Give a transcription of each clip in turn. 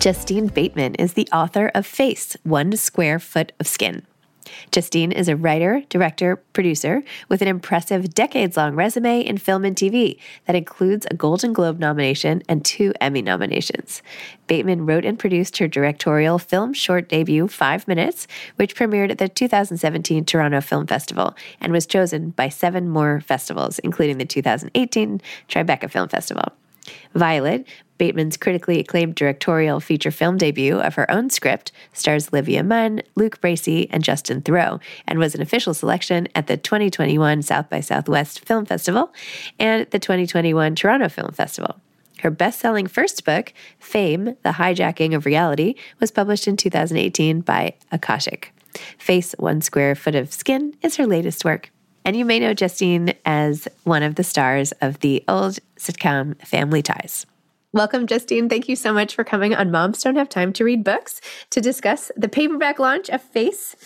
Justine Bateman is the author of Face One Square Foot of Skin. Justine is a writer, director, producer with an impressive decades long resume in film and TV that includes a Golden Globe nomination and two Emmy nominations. Bateman wrote and produced her directorial film short debut, Five Minutes, which premiered at the 2017 Toronto Film Festival and was chosen by seven more festivals, including the 2018 Tribeca Film Festival. Violet, Bateman's critically acclaimed directorial feature film debut of her own script, stars Olivia Munn, Luke Bracey, and Justin Theroux, and was an official selection at the 2021 South by Southwest Film Festival and the 2021 Toronto Film Festival. Her best selling first book, Fame The Hijacking of Reality, was published in 2018 by Akashic. Face One Square Foot of Skin is her latest work. And you may know Justine as one of the stars of the old sitcom Family Ties. Welcome, Justine. Thank you so much for coming on Moms Don't Have Time to Read Books to discuss the paperback launch of Face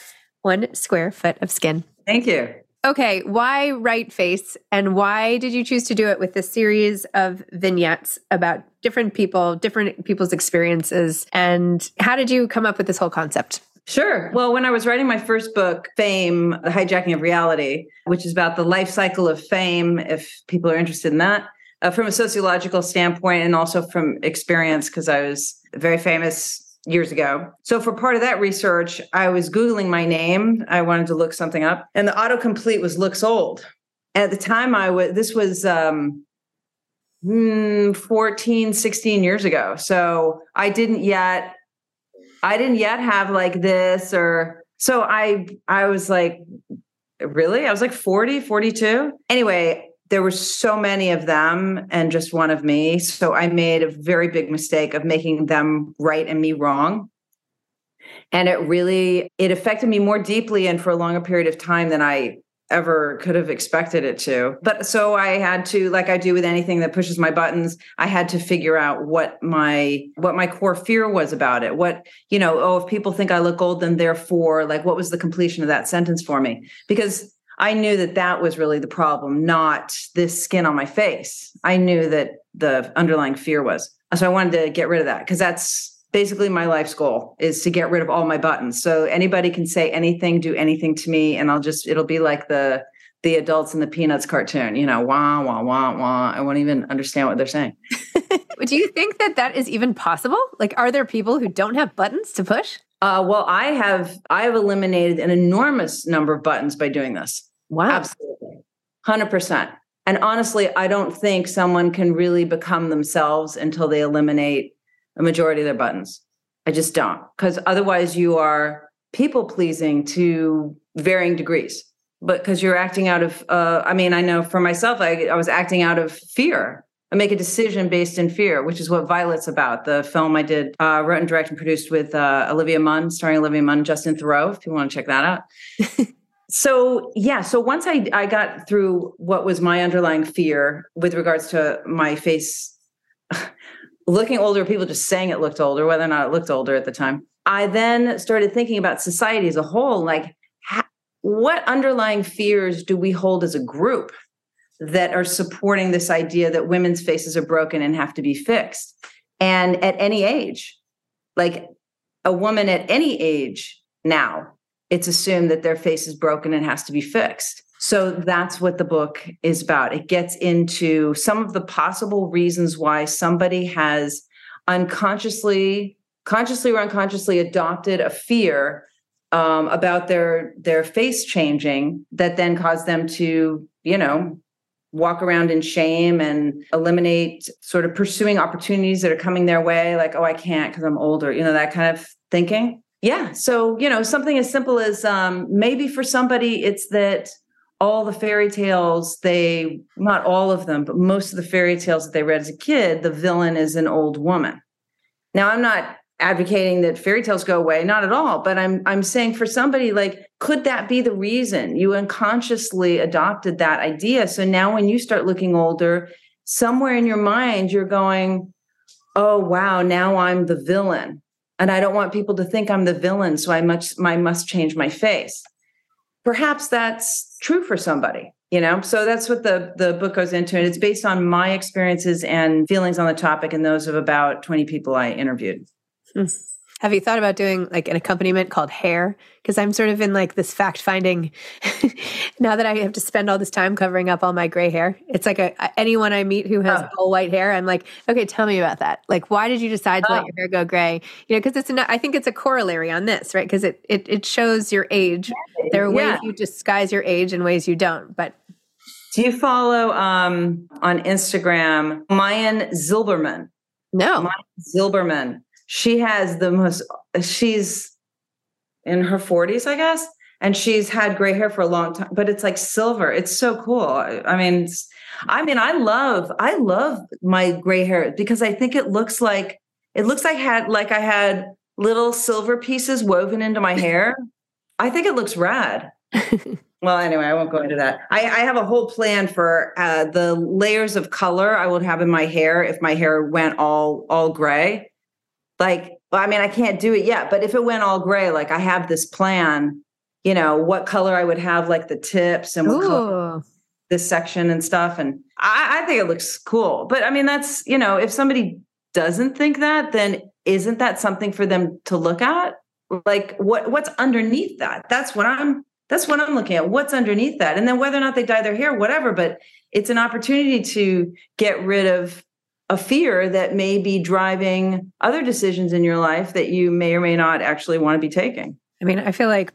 One Square Foot of Skin. Thank you. Okay, why write Face and why did you choose to do it with a series of vignettes about different people, different people's experiences? And how did you come up with this whole concept? Sure. Well, when I was writing my first book, Fame, The Hijacking of Reality, which is about the life cycle of fame, if people are interested in that, uh, from a sociological standpoint and also from experience, because I was very famous years ago. So for part of that research, I was Googling my name. I wanted to look something up, and the autocomplete was looks old. At the time, I was, this was, um, hmm, 14, 16 years ago. So I didn't yet I didn't yet have like this or so I I was like really? I was like 40, 42. Anyway, there were so many of them and just one of me. So I made a very big mistake of making them right and me wrong. And it really it affected me more deeply and for a longer period of time than I ever could have expected it to. But so I had to like I do with anything that pushes my buttons, I had to figure out what my what my core fear was about it. What, you know, oh if people think I look old then therefore like what was the completion of that sentence for me? Because I knew that that was really the problem, not this skin on my face. I knew that the underlying fear was. So I wanted to get rid of that because that's basically my life's goal is to get rid of all my buttons. So anybody can say anything, do anything to me, and I'll just it'll be like the the adults in the Peanuts cartoon, you know, wah wah wah wah. I won't even understand what they're saying. do you think that that is even possible? Like, are there people who don't have buttons to push? Uh, well, I have I have eliminated an enormous number of buttons by doing this. Wow, absolutely, hundred percent. And honestly, I don't think someone can really become themselves until they eliminate a majority of their buttons. I just don't, because otherwise you are people pleasing to varying degrees. But because you're acting out of, uh, I mean, I know for myself, I, I was acting out of fear I make a decision based in fear, which is what Violet's about. The film I did, uh, wrote and directed and produced with uh, Olivia Munn, starring Olivia Munn, Justin Theroux, if you want to check that out. so yeah, so once I, I got through what was my underlying fear with regards to my face looking older, people just saying it looked older, whether or not it looked older at the time. I then started thinking about society as a whole, like ha- what underlying fears do we hold as a group? That are supporting this idea that women's faces are broken and have to be fixed. And at any age, like a woman at any age now, it's assumed that their face is broken and has to be fixed. So that's what the book is about. It gets into some of the possible reasons why somebody has unconsciously, consciously or unconsciously adopted a fear um, about their their face changing that then caused them to, you know, walk around in shame and eliminate sort of pursuing opportunities that are coming their way like oh i can't because i'm older you know that kind of thinking? Yeah so you know something as simple as um, maybe for somebody it's that all the fairy tales they not all of them but most of the fairy tales that they read as a kid the villain is an old woman. Now i'm not advocating that fairy tales go away not at all but i'm i'm saying for somebody like could that be the reason? You unconsciously adopted that idea. So now when you start looking older somewhere in your mind you're going oh wow now i'm the villain. And i don't want people to think i'm the villain so i must i must change my face. Perhaps that's true for somebody you know? So that's what the the book goes into and it's based on my experiences and feelings on the topic and those of about 20 people i interviewed Hmm. Have you thought about doing like an accompaniment called hair? Because I'm sort of in like this fact finding now that I have to spend all this time covering up all my gray hair. It's like a, anyone I meet who has oh. all white hair, I'm like, okay, tell me about that. Like, why did you decide to oh. let your hair go gray? You know, because it's an, I think it's a corollary on this, right? Because it, it it shows your age. There are ways yeah. you disguise your age and ways you don't. But do you follow um, on Instagram Maayan Zilberman? No, Maayan Zilberman she has the most she's in her 40s i guess and she's had gray hair for a long time but it's like silver. It's so cool. I mean i mean i love i love my gray hair because i think it looks like it looks like had like i had little silver pieces woven into my hair. I think it looks rad. Well anyway i won't go into that. I, I have a whole plan for uh, the layers of color i would have in my hair if my hair went all all gray like well, i mean i can't do it yet but if it went all gray like i have this plan you know what color i would have like the tips and this section and stuff and I, I think it looks cool but i mean that's you know if somebody doesn't think that then isn't that something for them to look at? Like what what's underneath that? That's what i'm that's what i'm looking at what's underneath that? And then whether or not they dye their hair whatever but it's an opportunity to get rid of a fear that may be driving other decisions in your life that you may or may not actually want to be taking. I mean, I feel like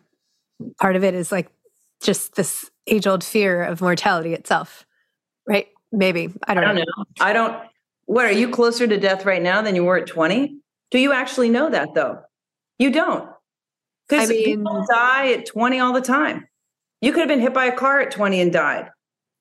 part of it is like just this age old fear of mortality itself, right? Maybe. I don't, I don't know. know. I don't. What are you closer to death right now than you were at 20? Do you actually know that though? You don't. Because I mean, people die at 20 all the time. You could have been hit by a car at 20 and died.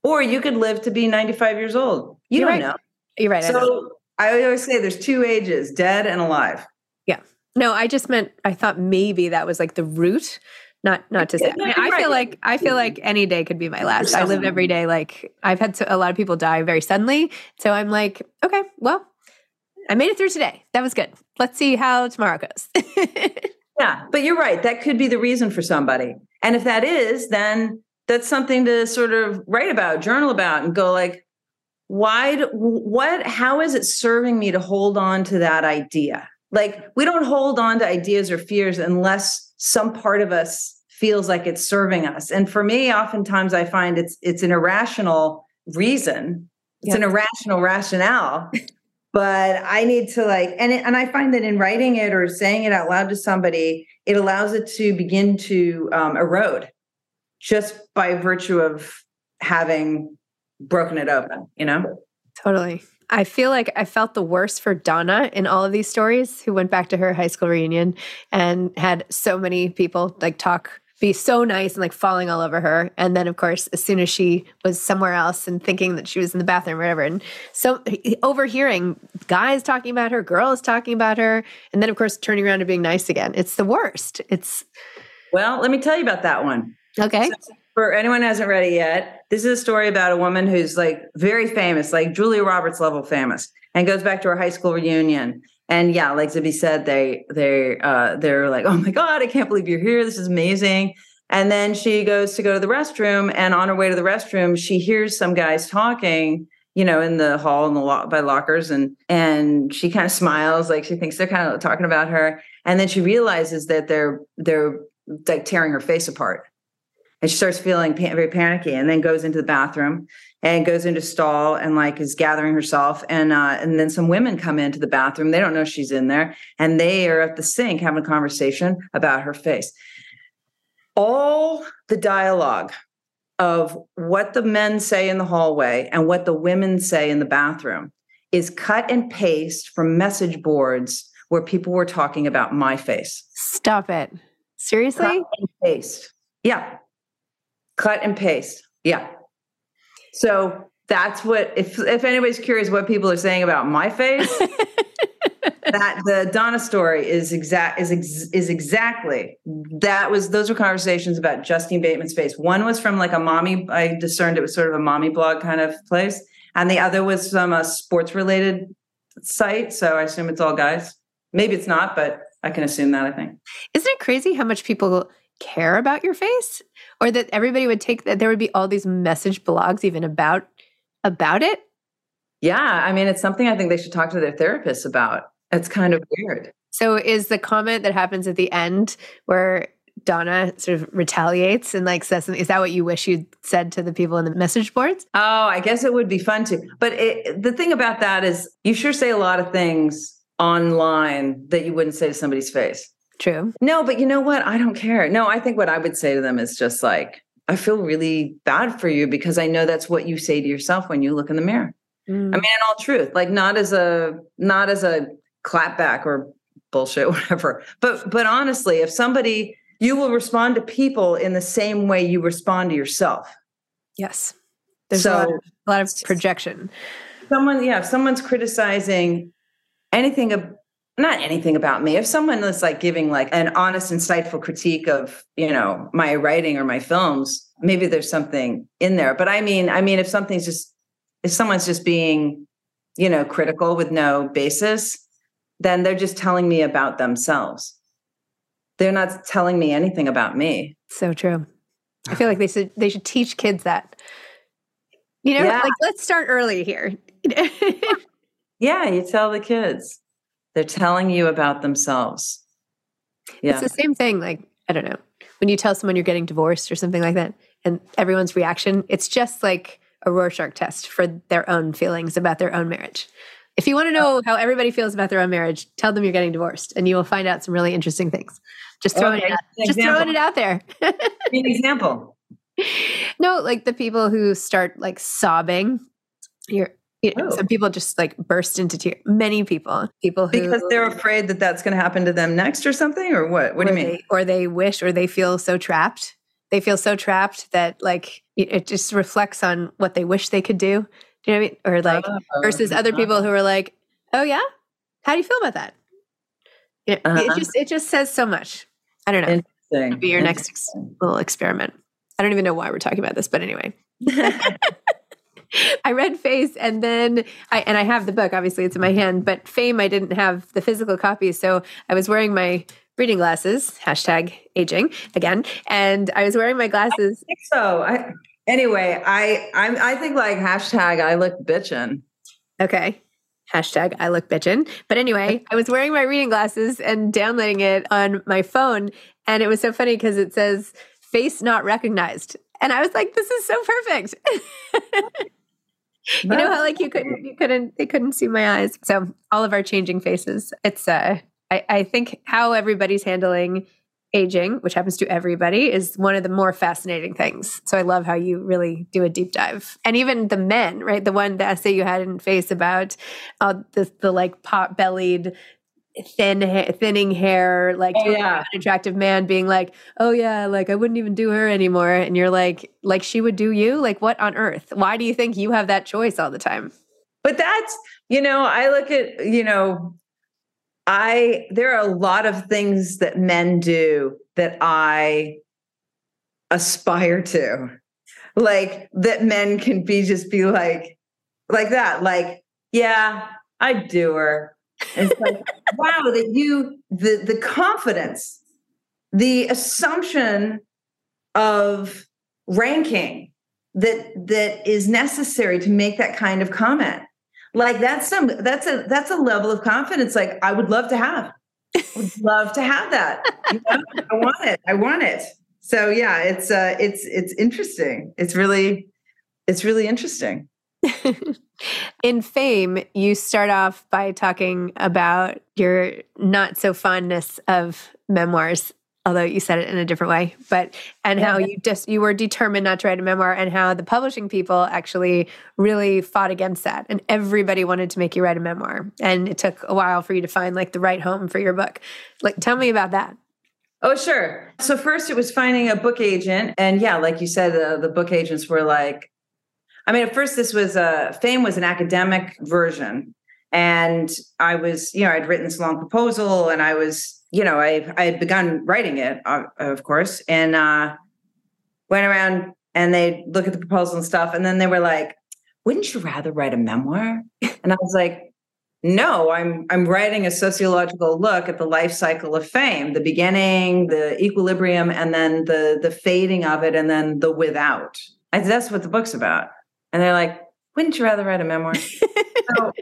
or you could live to be 95 years old. You don't right. know. You're right. So I always say there's two ages, dead and alive. Yeah. No, I just meant I thought maybe that was like the root. Not not to say. I, mean, I feel like I feel like any day could be my last. I live every day like I've had so, a lot of people die very suddenly. So I'm like, okay, well, I made it through today. That was good. Let's see how tomorrow goes. Yeah, but you're right. That could be the reason for somebody. And if that is, then that's something to sort of write about, journal about, and go like, why, do, what, how is it serving me to hold on to that idea? Like, we don't hold on to ideas or fears unless some part of us feels like it's serving us. And for me, oftentimes I find it's it's an irrational reason. It's an irrational rationale. but I need to like, and it, and I find that in writing it or saying it out loud to somebody, it allows it to begin to um, erode, just by virtue of having broken it open. You know. Totally. I feel like I felt the worst for Donna in all of these stories who went back to her high school reunion and had so many people like talk, be so nice and like falling all over her. And then, of course, as soon as she was somewhere else and thinking that she was in the bathroom or whatever, and so overhearing guys talking about her, girls talking about her, and then, of course, turning around and being nice again. It's the worst. It's Well, let me tell you about that one. okay. For anyone who hasn't read it yet, this is a story about a woman who's like very famous, like Julia Roberts level famous, and goes back to her high school reunion. And yeah, like Zibby said, they they uh, they're like, oh my god, I can't believe you're here. This is amazing. And then she goes to go to the restroom, and on her way to the restroom, she hears some guys talking, you know, in the hall in the lo- by lockers, and and she kind of smiles, like she thinks they're kind of talking about her. And then she realizes that they're they're like tearing her face apart and she starts feeling very panicky and then goes into the bathroom and goes into stall and like is gathering herself and uh, and then some women come into the bathroom they don't know she's in there and they are at the sink having a conversation about her face all the dialogue of what the men say in the hallway and what the women say in the bathroom is cut and paste from message boards where people were talking about my face Stop it. Seriously? cut and paste. Yeah. Cut and paste. Yeah. So that's what if if anybody's curious what people are saying about my face, that the Donna story is exact is ex, is exactly that was those were conversations about Justine Bateman's face. One was from like a mommy, I discerned it was sort of a mommy blog kind of place, and the other was from a sports related site. So I assume it's all guys. Maybe it's not, but I can assume that, I think. Isn't it crazy how much people care about your face? Or that everybody would take that there would be all these message blogs even about about it? Yeah, I mean, it's something I think they should talk to their therapists about. It's kind of weird. So is the comment that happens at the end where Donna sort of retaliates and like says something, is that what you wish you'd said to the people in the message boards? Oh, I guess it would be fun to. But it, the thing about that is, you sure say a lot of things online that you wouldn't say to somebody's face. True. No, but you know what? I don't care. No, I think what I would say to them is just like, I feel really bad for you because I know that's what you say to yourself when you look in the mirror. Mm. I mean, in all truth, like not as a not as a clapback or bullshit, whatever. But but honestly, if somebody you will respond to people in the same way you respond to yourself. yes. There's a, lot of, a lot of projection. Someone, yeah, if someone's criticizing anything not anything about me, if someone is like giving like an honest, insightful critique of, you know, my writing or my films, maybe there's something in there. But I mean, I mean, if something's just if someone's just being, you know, critical with no basis, then they're just telling me about themselves. They're not telling me anything about me. So true. I feel like they should they should teach kids that. You know, Yeah. like let's start early here. Yeah, you tell the kids. They're telling you about themselves. Yeah. It's the same thing. Like, I don't know, when you tell someone you're getting divorced or something like that, and everyone's reaction, it's just like a Rorschach test for their own feelings about their own marriage. If you want to know how everybody feels about their own marriage, tell them you're getting divorced, and you will find out some really interesting things. Just throwing Okay, it out, just throwing it out there. An example. no, like the people who start like sobbing. You're, you know, Oh. some people just like burst into tears. Many people, people who Because they're afraid that that's going to happen to them next or something, or what? What do you mean? They, or they wish, or they feel so trapped they feel so trapped that like it, it just reflects on what they wish they could do. Do you know what I mean? Or like Oh, versus other people who are like, "Oh yeah, how do you feel about that?" You know, Uh-huh. It just it just says so much. I don't know. Interesting. It'll be your next ex- little experiment. I don't even know why we're talking about this, but anyway. I read Face and then I and I have the book, obviously it's in my hand, but Fame I didn't have the physical copy. So I was wearing my reading glasses, hashtag aging again, and I was wearing my glasses. think so. I, anyway, I I'm, I think like hashtag I look bitchin'. Okay. Hashtag I look bitchin'. But anyway, I was wearing my reading glasses and downloading it on my phone. And it was so funny because it says face not recognized. And I was like, this is so perfect. you know how like you couldn't you couldn't they couldn't see my eyes. So all of our changing faces. It's uh I, I think how everybody's handling aging, which happens to everybody, is one of the more fascinating things. So I love how you really do a deep dive. And even the men, right? The one the essay you had in face about uh, the the like pot bellied thin ha- thinning hair like Oh, yeah. unattractive man being like oh yeah like i wouldn't even do her anymore and you're like like she would do you like what on earth why do you think you have that choice all the time But that's, you know, I look at, you know, I, there are a lot of things that men do that I aspire to. Like that men can be just be like, like that, like, yeah, I'd do her. And like, wow, that you, the, the confidence, the assumption of ranking that that is necessary to make that kind of comment. Like that's some that's a that's a level of confidence like i would love to have. Would love to have that. You know? i want it. I want it. So yeah it's uh it's it's interesting. It's really it's really interesting in fame you start off by talking about your not so fondness of memoirs although you said it in a different way but and how you just you were determined not to write a memoir and how the publishing people actually really fought against that and everybody wanted to make you write a memoir and it took a while for you to find like the right home for your book like tell me about that Oh, sure. So first it was finding a book agent. And yeah, like you said, the book agents were like, I mean, at first this was uh, Fame was an academic version. And I was, you know, I'd written this long proposal and I was, you know, I, I had begun writing it, uh, of course, and uh, went around and they look at the proposal and stuff. And then they were like, wouldn't you rather write a memoir? And I was like, no, I'm I'm writing a sociological look at the life cycle of fame, the beginning, the equilibrium, and then the the fading of it, and then the without. I, that's what the book's about. And they're like, wouldn't you rather write a memoir? so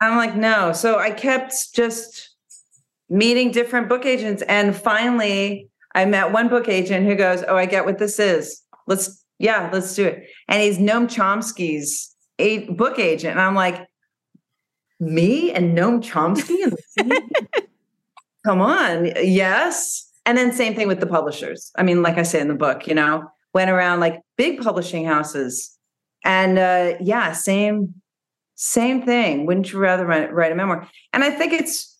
I'm like, no. So I kept just meeting different book agents, and finally, I met one book agent who goes, "Oh, I get what this is. Let's yeah, let's do it." And he's Noam Chomsky's a book agent, and I'm like me and Noam Chomsky in the same- come on yes and then same thing with the publishers i mean like i say in the book you know went around like big publishing houses and uh yeah same same thing. Wouldn't you rather write, write a memoir? And i think it's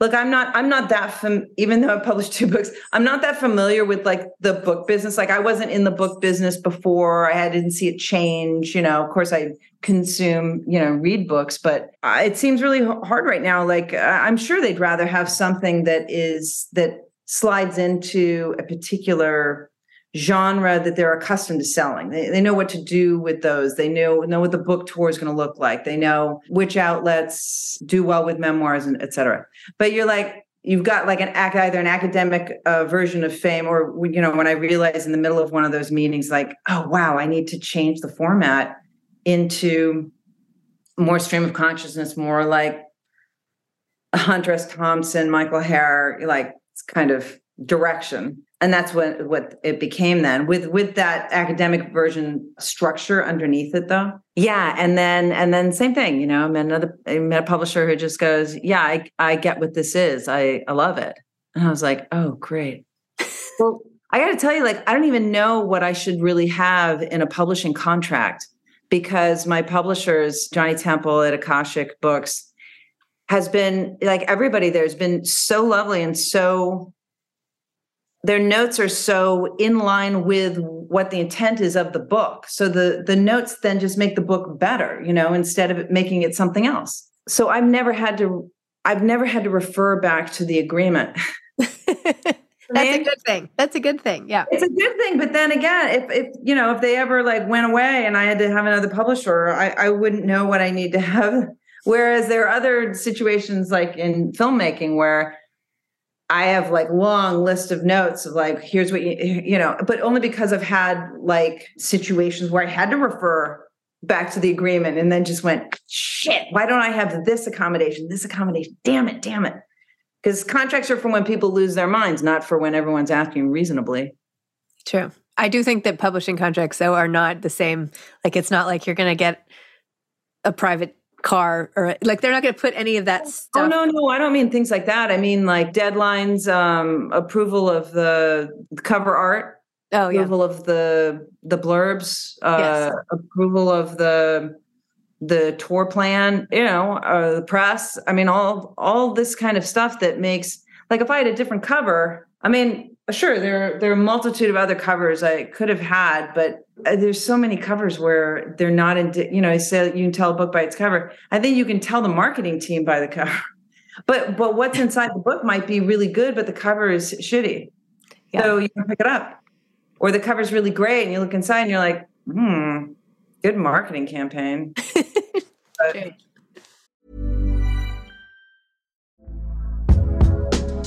look i'm not i'm not that fam- even though i published two books i'm not that familiar with like the book business. Like i wasn't in the book business before. I didn't see it change. You know of course i consume you know read books but uh, it seems really hard right now. Like uh, i'm sure they'd rather have something that is that slides into a particular genre that they're accustomed to selling. They, they know what to do with those. They know know what the book tour is going to look like. They know which outlets do well with memoirs and et cetera. But you're like you've got like an either an academic uh, version of fame or you know when i realized in the middle of one of those meetings like oh wow i need to change the format into more stream of consciousness more like hunter s thompson Michael Herr like it's kind of direction and that's what what it became then with with that academic version structure underneath it though. Yeah and then and then same thing you know i met another i met a publisher who just goes yeah i i get what this is. I i love it. And i was like oh great. Well i got to tell you like i don't even know what i should really have in a publishing contract because my publishers johnny temple at akashic books has been like everybody there has been so lovely and so their notes are so in line with what the intent is of the book. So the the notes then just make the book better, you know, instead of making it something else. So I've never had to I've never had to refer back to the agreement. That's a good thing. That's a good thing. Yeah. It's a good thing. But then again, if, if you know, if they ever like went away and I had to have another publisher, I, I wouldn't know what I need to have. Whereas there are other situations like in filmmaking where I have like long list of notes of like, here's what you, you know, but only because I've had like situations where I had to refer back to the agreement and then just went, shit, why don't I have this accommodation, this accommodation? Damn it, damn it because contracts are for when people lose their minds, not for when everyone's acting reasonably. True. I do think that publishing contracts, though, are not the same. Like, it's not like you're going to get a private car or like they're not going to put any of that oh, stuff. Oh no, no, I don't mean things like that. I mean like deadlines, um, approval of the cover art, oh yeah, approval of the the blurbs, uh, Yes. approval of the the tour plan, you know, uh, the press. I mean, all all this kind of stuff that makes like if I had a different cover. I mean, sure, there there are a multitude of other covers I could have had, but uh, there's so many covers where they're not in. You know, I say you can tell a book by its cover. I think you can tell the marketing team by the cover. But but what's inside the book might be really good, but the cover is shitty. Yeah. So you can pick it up. Or the cover's really great and you look inside and you're like, hmm, good marketing campaign. But-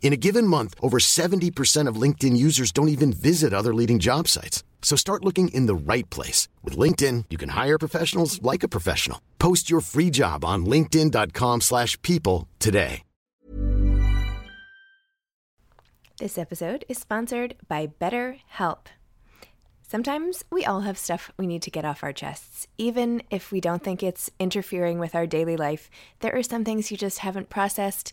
In a given month, over 70% of LinkedIn users don't even visit other leading job sites. So start looking in the right place. With LinkedIn, you can hire professionals like a professional. Post your free job on linkedin.com/people slash people today. This episode is sponsored by BetterHelp. Sometimes we all have stuff we need to get off our chests. Even if we don't think it's interfering with our daily life, there are some things you just haven't processed,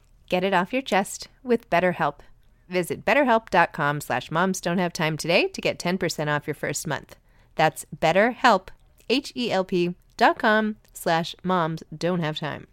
Get it off your chest with BetterHelp. Visit betterhelp.com slash moms don't have time today to get 10% off your first month. That's betterhelp, H-E-L-P dot com slash moms don't have time.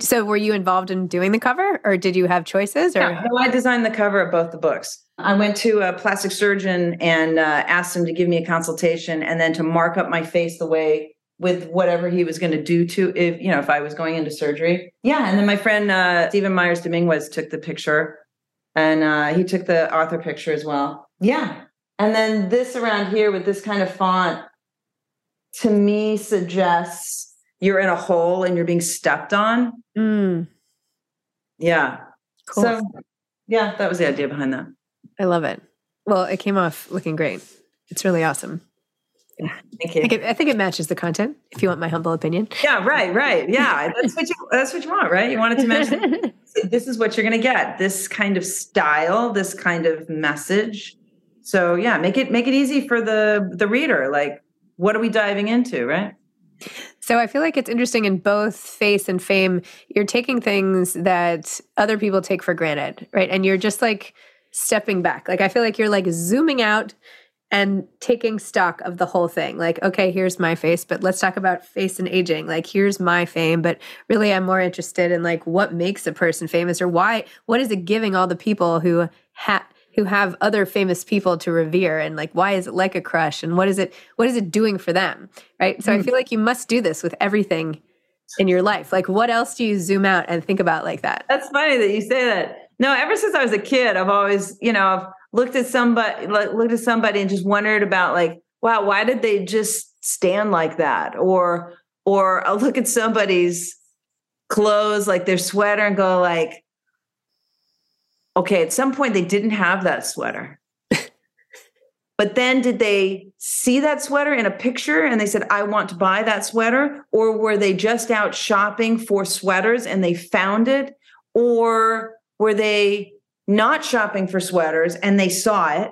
So were you involved in doing the cover or did you have choices or Yeah, no, I designed the cover of both the books. I went to a plastic surgeon and uh, asked him to give me a consultation and then to mark up my face the way with whatever he was going to do to if you know if I was going into surgery. Yeah, and then my friend uh, Stephen Myers Dominguez took the picture, and uh, he took the author picture as well. Yeah, and then this around here with this kind of font to me suggests you're in a hole and you're being stepped on. Mm, Yeah. cool. So yeah, that was the idea behind that. I love it. Well, it came off looking great. It's really awesome. Thank you. I think, it, I think it matches the content. If you want my humble opinion. Yeah, right, right. Yeah, that's what you that's what you want, right? You want it to mention this is what you're going to get. This kind of style, this kind of message. So yeah, make it make it easy for the the reader. Like, what are we diving into, right? So I feel like it's interesting in both face and fame. You're taking things that other people take for granted, right? And you're just like stepping back. Like I feel like you're like zooming out and taking stock of the whole thing. Like, okay, here's my face, but let's talk about face and aging. Like, here's my fame, but really I'm more interested in like what makes a person famous or why what is it giving all the people who have who have other famous people to revere? And like why is it like a crush? And what is it what is it doing for them? Right? So mm. i feel like you must do this with everything in your life. Like what else do you zoom out and think about like that? That's funny that you say that. No ever since i was a kid i've always you know i've looked at somebody like looked at somebody and just wondered about like wow why did they just stand like that or or i'll look at somebody's clothes like their sweater and go like okay, at some point they didn't have that sweater. but then did they see that sweater in a picture and they said, I want to buy that sweater? Or were they just out shopping for sweaters and they found it? Or were they not shopping for sweaters and they saw it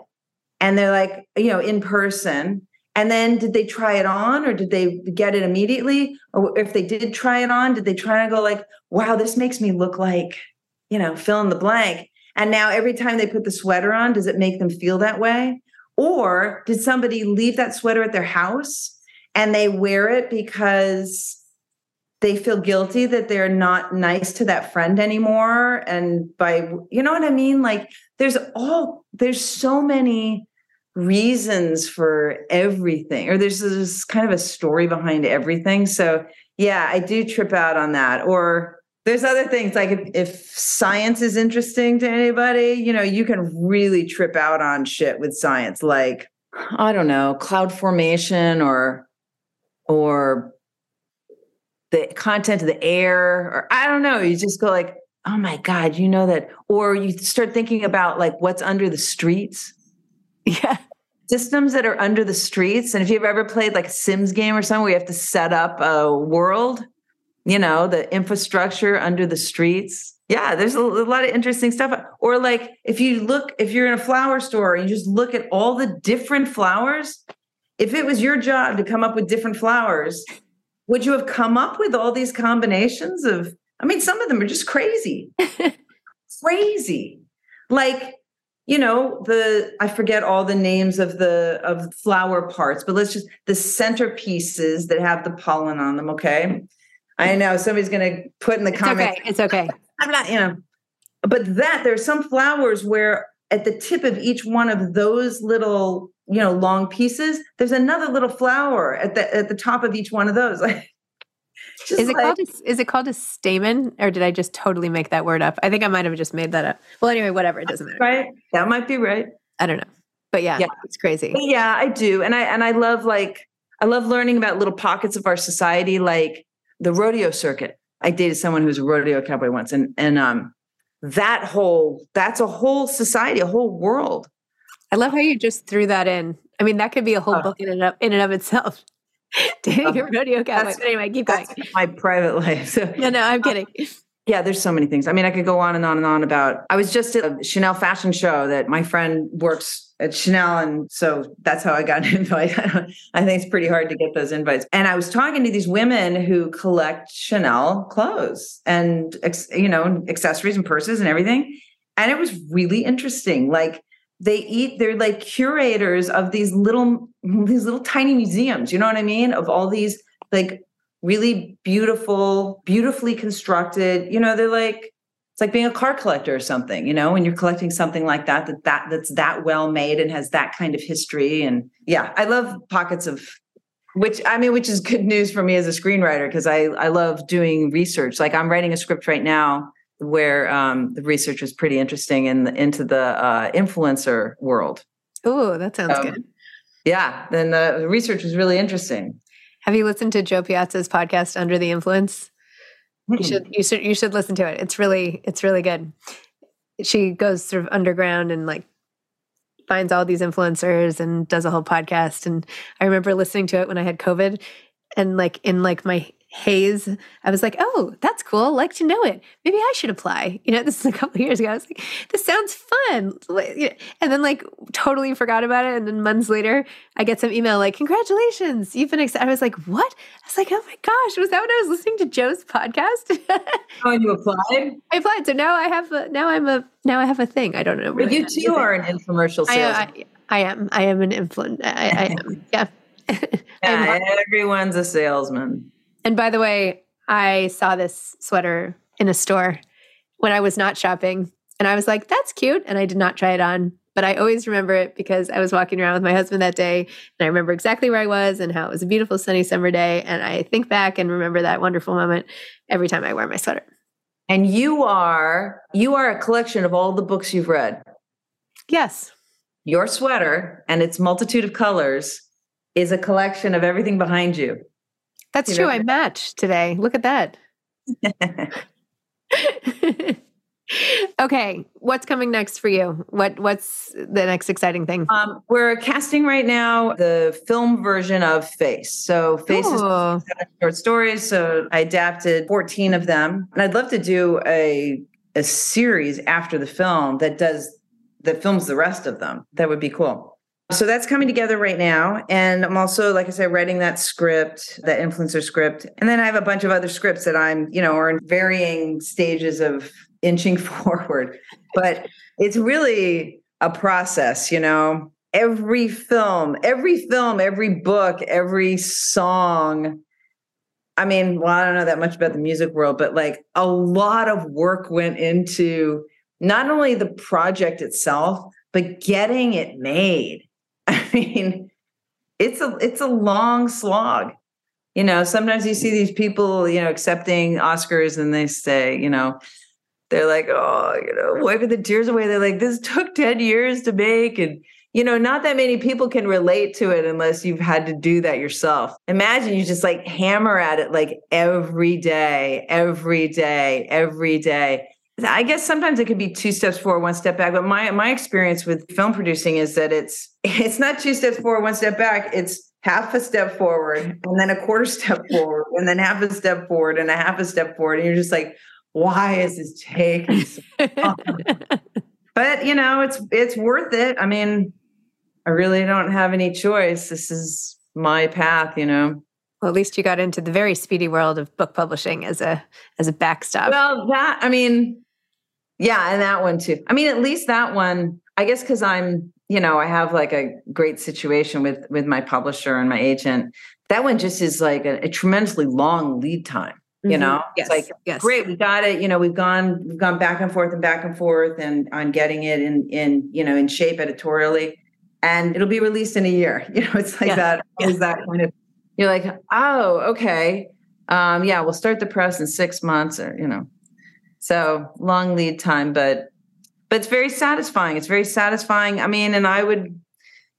and they're like, you know, in person? And then did they try it on or did they get it immediately? Or if they did try it on, did they try to go like, wow, this makes me look like, you know, fill in the blank? And now every time they put the sweater on, does it make them feel that way? Or did somebody leave that sweater at their house and they wear it because they feel guilty that they're not nice to that friend anymore? And by, you know what I mean? Like there's all, there's so many reasons for everything, or there's this kind of a story behind everything. So yeah, I do trip out on that. Or, there's other things like if, if, science is interesting to anybody, you know, you can really trip out on shit with science, like I don't know, cloud formation or or the content of the air, or I don't know. You just go like, oh my god, you know that, or you start thinking about like what's under the streets. Yeah. Systems that are under the streets. And if you've ever played like a Sims game or something where you have to set up a world, you know, the infrastructure under the streets. Yeah, there's a, a, lot of interesting stuff. Or like if you look, if you're in a flower store and you just look at all the different flowers, if it was your job to come up with different flowers, would you have come up with all these combinations of? I mean, some of them are just crazy, crazy. Like you know the i forget all the names of the of flower parts but let's just the centerpieces that have the pollen on them okay I know somebody's going to put in the it's comments. Okay. It's okay. I'm not, you know, but that there's some flowers where at the tip of each one of those little, you know, long pieces, there's another little flower at the at the top of each one of those. Is it like, called a, is it called a stamen or did I just totally make that word up? I think I might have just made that up. Well, anyway, whatever. It doesn't matter. Right? That might be right. I don't know, but yeah, yeah. it's crazy. But yeah, I do, and I and I love like I love learning about little pockets of our society, like the rodeo circuit. I dated someone who was a rodeo cowboy once, and and um, that whole that's a whole society, a whole world. I love how you just threw that in. I mean, that could be a whole book in and of in and of itself. Dating uh, a rodeo cowboy. But anyway, keep going. my private life. So, no, no, I'm kidding. Yeah, there's so many things. I mean, I could go on and on and on about. I was just at a Chanel fashion show that my friend works at Chanel, and so that's how I got an invite. I think it's pretty hard to get those invites. And I was talking to these women who collect Chanel clothes and you know accessories and purses and everything, and it was really interesting. Like they eat, they're like curators of these little these little tiny museums. You know what I mean? Of all these like really beautiful, beautifully constructed. You know, they're like it's like being a car collector or something. You know, when you're collecting something like that, that that that's that well made and has that kind of history. And yeah, I love pockets of which I mean, which is good news for me as a screenwriter because I I love doing research. Like I'm writing a script right now where um, the research was pretty interesting in the, into the uh, influencer world. Oh, that sounds um, good. Yeah, then the research was really interesting. Have you listened to Jo Piazza's podcast Under the Influence? Mm-hmm. You should you should you should listen to it. It's really it's really good. She goes sort of underground and like finds all these influencers and does a whole podcast. And I remember listening to it when I had COVID and like in like my haze, I was like, oh, that's cool. Like to know it. Maybe I should apply. You know, this is a couple years ago. I was like, this sounds fun. And then like totally forgot about it. And then months later, I get some email like, congratulations, you've been accepted. I was like, what? I was like, oh my gosh, was that when I was listening to Jo's podcast? oh, you applied? I applied. So now I have, a, now I'm a, now I have a thing. I don't know. Really but you too are an infomercial sales. I, I, I, am. I am an influencer. I, I am. Yeah. yeah, everyone's a salesman. And by the way, I saw this sweater in a store when I was not shopping. And I was like, that's cute. And I did not try it on. But I always remember it because I was walking around with my husband that day. And I remember exactly where I was and how it was a beautiful sunny summer day. And I think back and remember that wonderful moment every time I wear my sweater. And you are you are a collection of all the books you've read. Yes. Your sweater and its multitude of colors is a collection of everything behind you. That's you true. Know? I match today. Look at that. okay, what's coming next for you? What what's the next exciting thing? Um, we're casting right now the film version of Face. So Face Ooh. is short stories. So I adapted 14 of them, and I'd love to do a a series after the film that does that films the rest of them. That would be cool. So that's coming together right now. And I'm also, like I said, writing that script, that influencer script. And then I have a bunch of other scripts that I'm, you know, are in varying stages of inching forward. But it's really a process, you know. Every film, every film, every book, every song. I mean, well, I don't know that much about the music world, but like a lot of work went into not only the project itself, but getting it made I mean, it's a it's a long slog. You know, sometimes you see these people, you know, accepting Oscars and they say, you know, they're like, oh, you know, wiping the tears away. They're like, this took 10 years to make. And, you know, not that many people can relate to it unless you've had to do that yourself. Imagine you just like hammer at it like every day, every day, every day. I guess sometimes it could be two steps forward, one step back. But my my experience with film producing is that it's it's not two steps forward, one step back. It's half a step forward and then a quarter step forward and then half a step forward and a half a step forward. And you're just like, why is this taking so long? but you know, it's it's worth it. I mean, I really don't have any choice. This is my path, you know. Well, at least you got into the very speedy world of book publishing as a as a backstop. Well, that I mean, yeah, and that one too. I mean, at least that one, I guess because I'm, you know, I have like a great situation with with my publisher and my agent. That one just is like a, a tremendously long lead time. You mm-hmm. know, yes. it's like yes. great, we got it. You know, we've gone we've gone back and forth and back and forth and on getting it in in you know in shape editorially, and it'll be released in a year. You know, it's like that. Is that kind of you're like, oh, okay, um, yeah, we'll start the press in six months, or you know, so long lead time, but but it's very satisfying. It's very satisfying. I mean, and I would,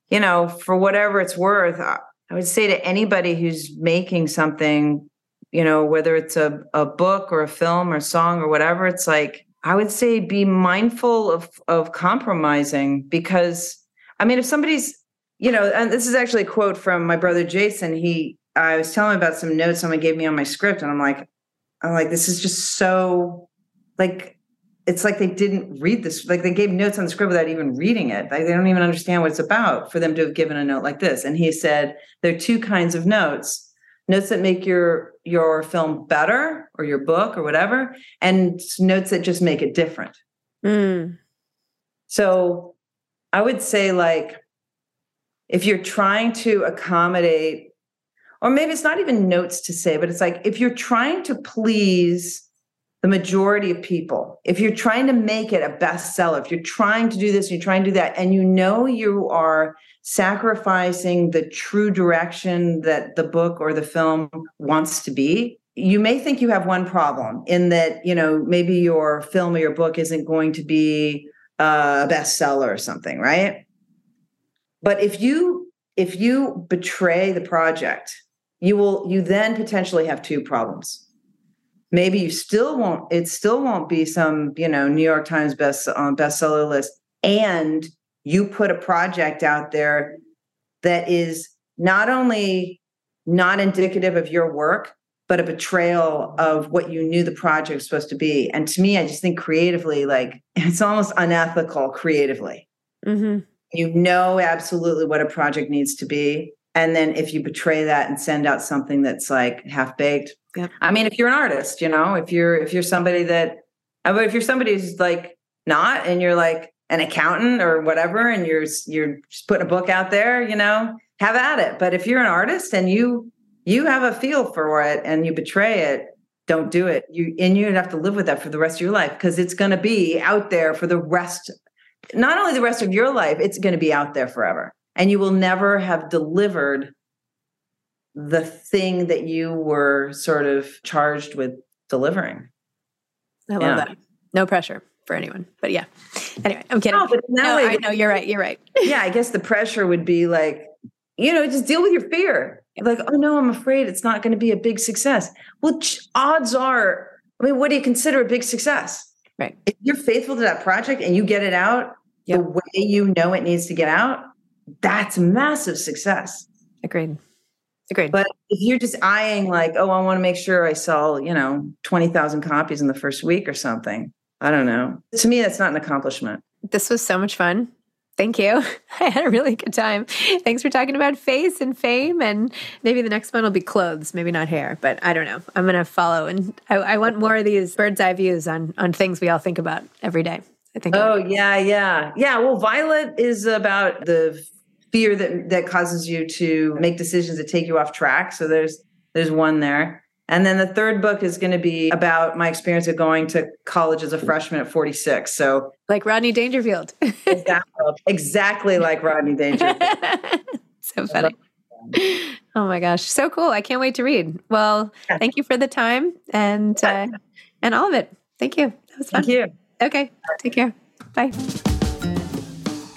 you know, for whatever it's worth, I would say to anybody who's making something, you know, whether it's a, a book or a film or song or whatever, it's like I would say be mindful of of compromising because I mean, if somebody's, you know, and this is actually a quote from my brother Jason. He I was telling him about some notes someone gave me on my script, and I'm like, I'm like, this is just so like it's like they didn't read this like they gave notes on the script without even reading it. Like they don't even understand what it's about for them to have given a note like this. And he said there are two kinds of notes. Notes that make your your film better or your book or whatever and notes that just make it different. Mm. so i would say like if you're trying to accommodate or maybe it's not even notes to say but it's like if you're trying to please the majority of people. If you're trying to make it a bestseller, if you're trying to do this, you're trying to do that, and you know you are sacrificing the true direction that the book or the film wants to be, you may think you have one problem in that, you know, maybe your film or your book isn't going to be uh, a bestseller or something, right? But if you if you betray the project, you will you then potentially have two problems maybe you still won't it still won't be some you know new york times best uh, bestseller list and you put a project out there that is not only not indicative of your work, but a betrayal of what you knew the project was supposed to be. And to me, I just think creatively, like it's almost unethical creatively. Mm-hmm. You know absolutely what a project needs to be. And then if you betray that and send out something that's like half baked. Yep. I mean, if you're an artist, you know, if you're if you're somebody that uh, but if you're somebody who's like not and you're like an accountant or whatever, and you're you're just putting a book out there, you know, have at it. But if you're an artist and you you have a feel for it and you betray it, don't do it. You and you have to live with that for the rest of your life because it's going to be out there for the rest, not only the rest of your life, it's going to be out there forever, and you will never have delivered the thing that you were sort of charged with delivering. I love Yeah. that. No pressure for anyone. But yeah. Anyway, I'm kidding. No, but No, way- I know you're right. You're right. yeah, I guess the pressure would be like, you know, just deal with your fear. Like, oh no, I'm afraid it's not going to be a big success. Well, ch- odds are, I mean, what do you consider a big success? Right. If you're faithful to that project and you get it out Yep. the way you know it needs to get out, that's massive success. Agreed. Agreed. But if you're just eyeing like, oh, I want to make sure I sell, you know, 20,000 copies in the first week or something. I don't know. To me, that's not an accomplishment. this was so much fun. Thank you. I had a really good time. Thanks for talking about face and fame. And maybe the next one will be clothes, maybe not hair, but I don't know. I'm going to follow. And I, I want more of these bird's eye views on, on things we all think about every day. I think. Oh yeah, yeah, yeah. Well, Violet is about the fear that that causes you to make decisions that take you off track. So there's there's one there, and then the third book is going to be about my experience of going to college as a freshman at 46. So like Rodney Dangerfield. exactly, exactly like Rodney Dangerfield. so funny. Oh my gosh, so cool! I can't wait to read. Well, thank you for the time and uh, and all of it. Thank you. That was fun. Thank you. Okay, take care. Bye.